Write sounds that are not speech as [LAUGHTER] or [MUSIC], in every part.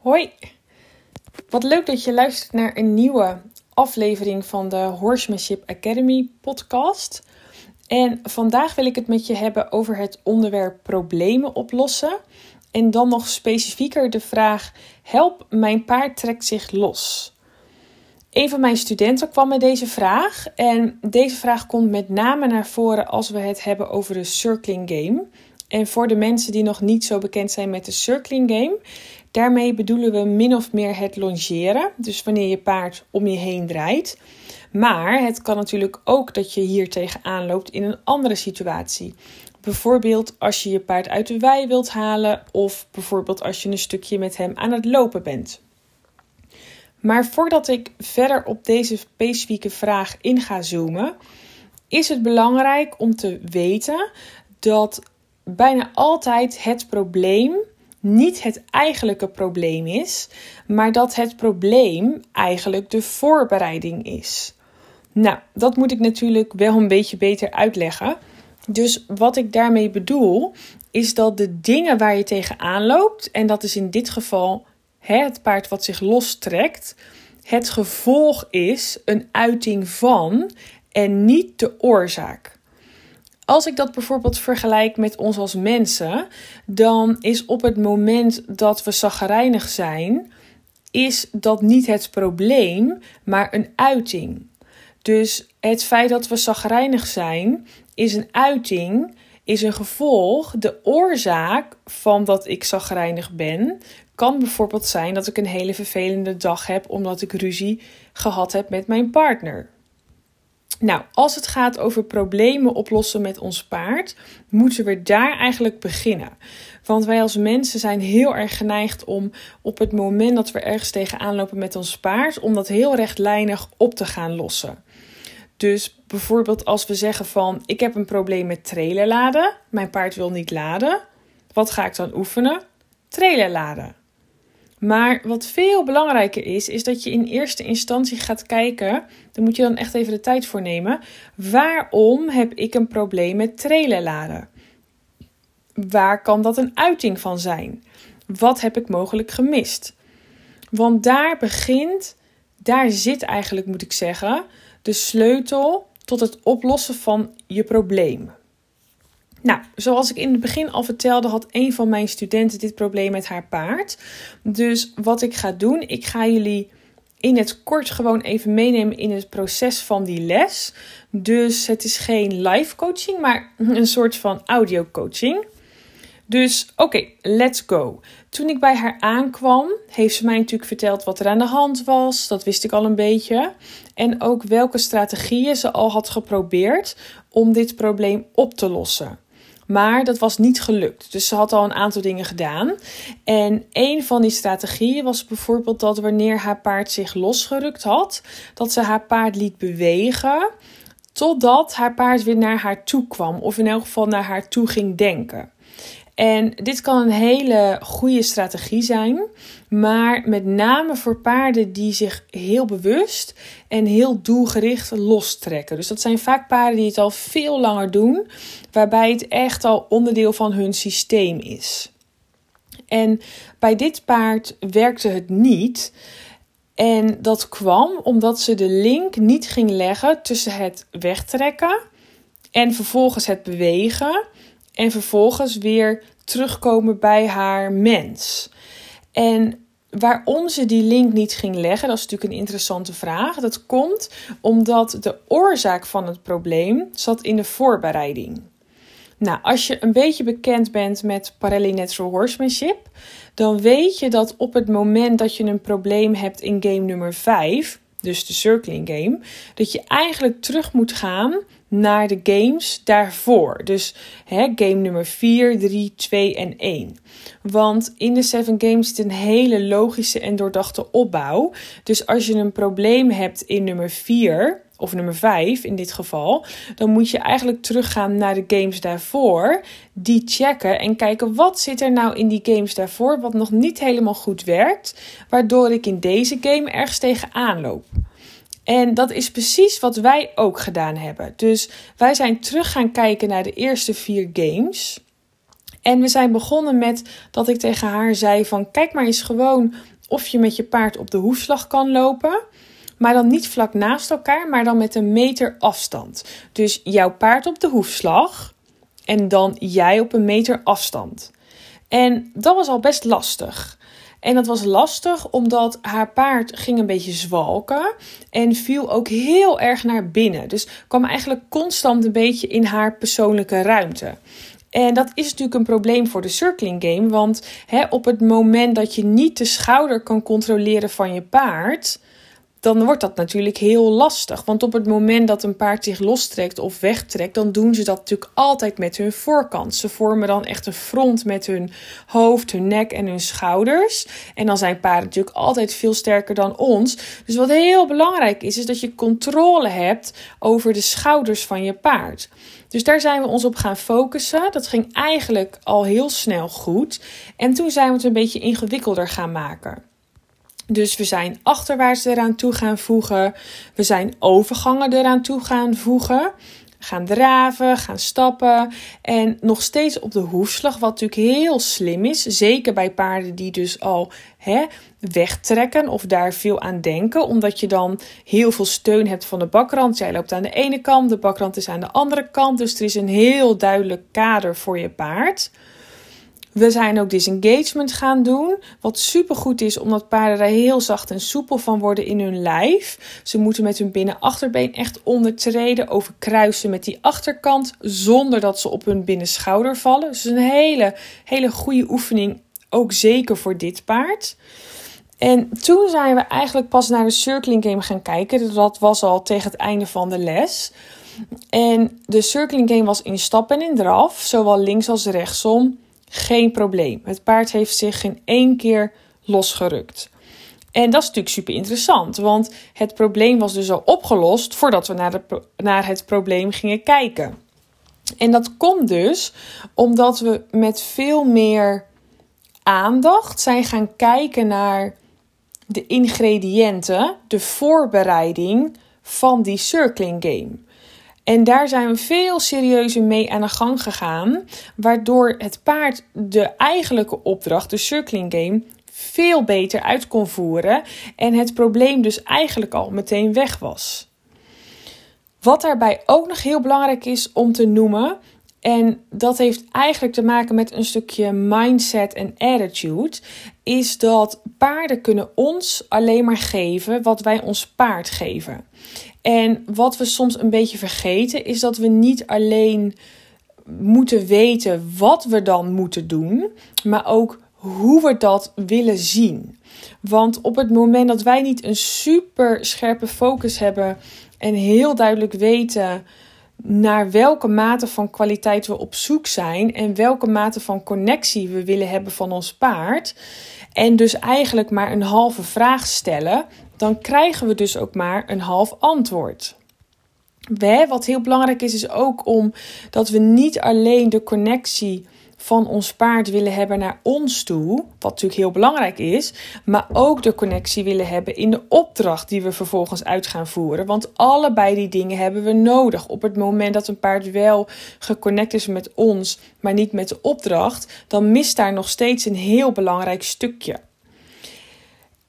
Hoi, wat leuk dat je luistert naar een nieuwe aflevering van de Horsemanship Academy podcast. En vandaag wil ik het met je hebben over het onderwerp problemen oplossen. En dan nog specifieker de vraag: help, mijn paard trekt zich los. Een van mijn studenten kwam met deze vraag. En deze vraag komt met name naar voren als we het hebben over de circling game. En voor de mensen die nog niet zo bekend zijn met de circling game, daarmee bedoelen we min of meer het longeren. Dus wanneer je paard om je heen draait. Maar het kan natuurlijk ook dat je hier tegenaan loopt in een andere situatie. Bijvoorbeeld als je je paard uit de wei wilt halen, of bijvoorbeeld als je een stukje met hem aan het lopen bent. Maar voordat ik verder op deze specifieke vraag in ga zoomen, is het belangrijk om te weten dat bijna altijd het probleem niet het eigenlijke probleem is, maar dat het probleem eigenlijk de voorbereiding is. Nou, dat moet ik natuurlijk wel een beetje beter uitleggen. Dus wat ik daarmee bedoel, is dat de dingen waar je tegenaan loopt, en dat is in dit geval het paard wat zich lostrekt, het gevolg is een uiting van en niet de oorzaak. Als ik dat bijvoorbeeld vergelijk met ons als mensen, dan is op het moment dat we zaggerijnig zijn, is dat niet het probleem, maar een uiting. Dus het feit dat we zagrijnig zijn, is een uiting, is een gevolg. De oorzaak van dat ik zagrijnig ben, kan bijvoorbeeld zijn dat ik een hele vervelende dag heb omdat ik ruzie gehad heb met mijn partner. Nou, als het gaat over problemen oplossen met ons paard, moeten we daar eigenlijk beginnen. Want wij als mensen zijn heel erg geneigd om op het moment dat we ergens tegenaan lopen met ons paard, om dat heel rechtlijnig op te gaan lossen. Dus bijvoorbeeld als we zeggen van ik heb een probleem met trailer laden, mijn paard wil niet laden. Wat ga ik dan oefenen? Trailer laden. Maar wat veel belangrijker is, is dat je in eerste instantie gaat kijken, daar moet je dan echt even de tijd voor nemen. Waarom heb ik een probleem met trailer laden? Waar kan dat een uiting van zijn? Wat heb ik mogelijk gemist? Want daar begint, daar zit eigenlijk, moet ik zeggen, de sleutel tot het oplossen van je probleem. Nou, zoals ik in het begin al vertelde, had een van mijn studenten dit probleem met haar paard. Dus wat ik ga doen, ik ga jullie in het kort gewoon even meenemen in het proces van die les. Dus het is geen live coaching, maar [LAUGHS] een soort van audio coaching. Dus oké, let's go. Toen ik bij haar aankwam, heeft ze mij natuurlijk verteld wat er aan de hand was. Dat wist ik al een beetje. En ook welke strategieën ze al had geprobeerd om dit probleem op te lossen. Maar dat was niet gelukt. Dus ze had al een aantal dingen gedaan. En een van die strategieën was bijvoorbeeld dat wanneer haar paard zich losgerukt had, dat ze haar paard liet bewegen totdat haar paard weer naar haar toe kwam. Of in elk geval naar haar toe ging denken. En dit kan een hele goede strategie zijn, maar met name voor paarden die zich heel bewust en heel doelgericht lostrekken. Dus dat zijn vaak paarden die het al veel langer doen, waarbij het echt al onderdeel van hun systeem is. En bij dit paard werkte het niet. En dat kwam omdat ze de link niet ging leggen tussen het wegtrekken en vervolgens het bewegen en vervolgens weer terugkomen bij haar mens. En waarom ze die link niet ging leggen, dat is natuurlijk een interessante vraag. Dat komt omdat de oorzaak van het probleem zat in de voorbereiding. Nou, als je een beetje bekend bent met Parelli Natural Horsemanship, dan weet je dat op het moment dat je een probleem hebt in game nummer 5, dus de circling game, dat je eigenlijk terug moet gaan naar de games daarvoor. Dus hè, game nummer 4, 3, 2 en 1. Want in de 7 games zit een hele logische en doordachte opbouw. Dus als je een probleem hebt in nummer 4 of nummer 5 in dit geval, dan moet je eigenlijk teruggaan naar de games daarvoor, die checken en kijken wat zit er nou in die games daarvoor wat nog niet helemaal goed werkt, waardoor ik in deze game ergens tegenaan loop. En dat is precies wat wij ook gedaan hebben. Dus wij zijn terug gaan kijken naar de eerste vier games. En we zijn begonnen met dat ik tegen haar zei van kijk maar eens gewoon of je met je paard op de hoefslag kan lopen. Maar dan niet vlak naast elkaar, maar dan met een meter afstand. Dus jouw paard op de hoefslag en dan jij op een meter afstand. En dat was al best lastig. En dat was lastig omdat haar paard ging een beetje zwalken en viel ook heel erg naar binnen. Dus kwam eigenlijk constant een beetje in haar persoonlijke ruimte. En dat is natuurlijk een probleem voor de circling game, want hè, op het moment dat je niet de schouder kan controleren van je paard, dan wordt dat natuurlijk heel lastig. Want op het moment dat een paard zich lostrekt of wegtrekt, dan doen ze dat natuurlijk altijd met hun voorkant. Ze vormen dan echt een front met hun hoofd, hun nek en hun schouders. En dan zijn paarden natuurlijk altijd veel sterker dan ons. Dus wat heel belangrijk is, is dat je controle hebt over de schouders van je paard. Dus daar zijn we ons op gaan focussen. Dat ging eigenlijk al heel snel goed. En toen zijn we het een beetje ingewikkelder gaan maken. Dus we zijn achterwaarts eraan toe gaan voegen. We zijn overgangen eraan toe gaan voegen. Gaan draven, gaan stappen. En nog steeds op de hoefslag, wat natuurlijk heel slim is. Zeker bij paarden die dus al hè, wegtrekken of daar veel aan denken. Omdat je dan heel veel steun hebt van de bakrand. Jij loopt aan de ene kant, de bakrand is aan de andere kant. Dus er is een heel duidelijk kader voor je paard. We zijn ook disengagement gaan doen. Wat super goed is, omdat paarden daar heel zacht en soepel van worden in hun lijf. Ze moeten met hun binnenachterbeen echt ondertreden, overkruisen met die achterkant, zonder dat ze op hun binnenschouder vallen. Dus een hele, hele goede oefening, ook zeker voor dit paard. En toen zijn we eigenlijk pas naar de circling game gaan kijken. Dat was al tegen het einde van de les. En de circling game was in stap en in draf, zowel links als rechtsom geen probleem. Het paard heeft zich geen één keer losgerukt. En dat is natuurlijk super interessant, want het probleem was dus al opgelost voordat we naar, de, naar het probleem gingen kijken. En dat komt dus omdat we met veel meer aandacht zijn gaan kijken naar de ingrediënten, de voorbereiding van die circling game. En daar zijn we veel serieuzer mee aan de gang gegaan, waardoor het paard de eigenlijke opdracht, de circling game, veel beter uit kon voeren en het probleem dus eigenlijk al meteen weg was. Wat daarbij ook nog heel belangrijk is om te noemen, en dat heeft eigenlijk te maken met een stukje mindset en attitude. Is dat paarden kunnen ons alleen maar geven wat wij ons paard geven. En wat we soms een beetje vergeten is dat we niet alleen moeten weten wat we dan moeten doen, maar ook hoe we dat willen zien. Want op het moment dat wij niet een super scherpe focus hebben en heel duidelijk weten naar welke mate van kwaliteit we op zoek zijn en welke mate van connectie we willen hebben van ons paard. En dus eigenlijk maar een halve vraag stellen, dan krijgen we dus ook maar een half antwoord. We, wat heel belangrijk is, is ook om dat we niet alleen de connectie van ons paard willen hebben naar ons toe, wat natuurlijk heel belangrijk is, maar ook de connectie willen hebben in de opdracht die we vervolgens uit gaan voeren. Want allebei die dingen hebben we nodig. Op het moment dat een paard wel geconnect is met ons, maar niet met de opdracht, dan mist daar nog steeds een heel belangrijk stukje.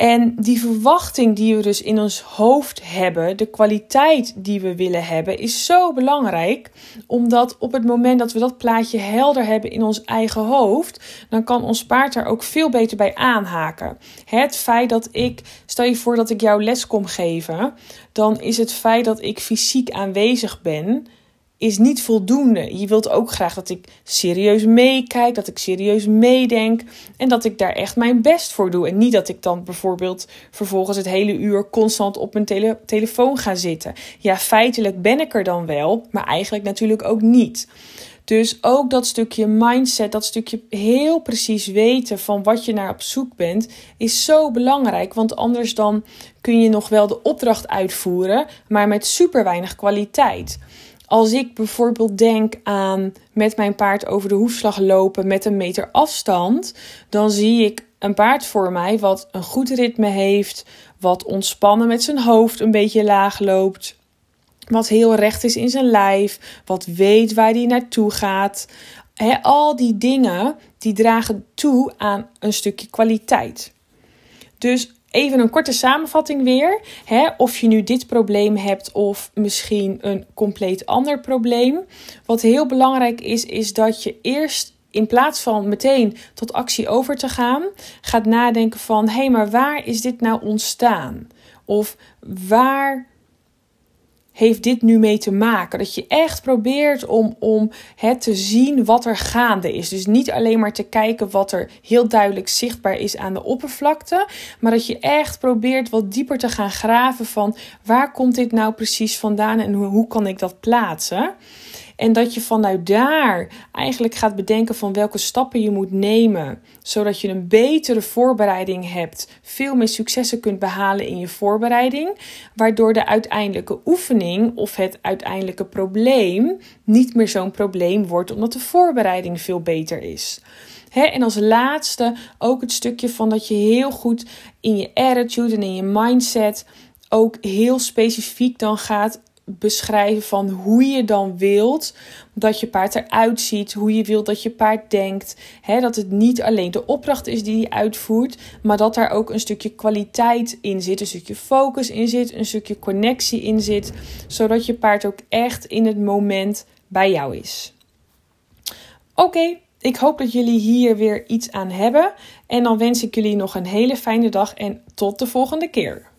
En die verwachting die we dus in ons hoofd hebben, de kwaliteit die we willen hebben, is zo belangrijk. Omdat op het moment dat we dat plaatje helder hebben in ons eigen hoofd, dan kan ons paard daar ook veel beter bij aanhaken. Het feit dat ik, stel je voor dat ik jou les kom geven, dan is het feit dat ik fysiek aanwezig ben is niet voldoende. Je wilt ook graag dat ik serieus meekijk, dat ik serieus meedenk en dat ik daar echt mijn best voor doe. En niet dat ik dan bijvoorbeeld vervolgens het hele uur constant op mijn telefoon ga zitten. Ja, feitelijk ben ik er dan wel, maar eigenlijk natuurlijk ook niet. Dus ook dat stukje mindset, dat stukje heel precies weten van wat je naar op zoek bent, is zo belangrijk. Want anders dan kun je nog wel de opdracht uitvoeren, maar met super weinig kwaliteit. Als ik bijvoorbeeld denk aan met mijn paard over de hoefslag lopen met een meter afstand, dan zie ik een paard voor mij wat een goed ritme heeft, wat ontspannen met zijn hoofd een beetje laag loopt, wat heel recht is in zijn lijf, wat weet waar hij naartoe gaat. al die dingen die dragen toe aan een stukje kwaliteit. Dus even een korte samenvatting weer. of je nu dit probleem hebt of misschien een compleet ander probleem. Wat heel belangrijk is, is dat je eerst in plaats van meteen tot actie over te gaan, gaat nadenken van hé, hey, maar waar is dit nou ontstaan? Of waar heeft dit nu mee te maken? Dat je echt probeert om, om het te zien wat er gaande is. Dus niet alleen maar te kijken wat er heel duidelijk zichtbaar is aan de oppervlakte, maar dat je echt probeert wat dieper te gaan graven van waar komt dit nou precies vandaan en hoe, hoe kan ik dat plaatsen? En dat je vanuit daar eigenlijk gaat bedenken van welke stappen je moet nemen, zodat je een betere voorbereiding hebt, veel meer successen kunt behalen in je voorbereiding, waardoor de uiteindelijke oefening of het uiteindelijke probleem niet meer zo'n probleem wordt, omdat de voorbereiding veel beter is. en als laatste ook het stukje van dat je heel goed in je attitude en in je mindset ook heel specifiek dan gaat beschrijven van hoe je dan wilt dat je paard eruit ziet, hoe je wilt dat je paard denkt. Hè, dat het niet alleen de opdracht is die hij uitvoert, maar dat daar ook een stukje kwaliteit in zit, een stukje focus in zit, een stukje connectie in zit, zodat je paard ook echt in het moment bij jou is. Oké, ik hoop dat jullie hier weer iets aan hebben en dan wens ik jullie nog een hele fijne dag en tot de volgende keer.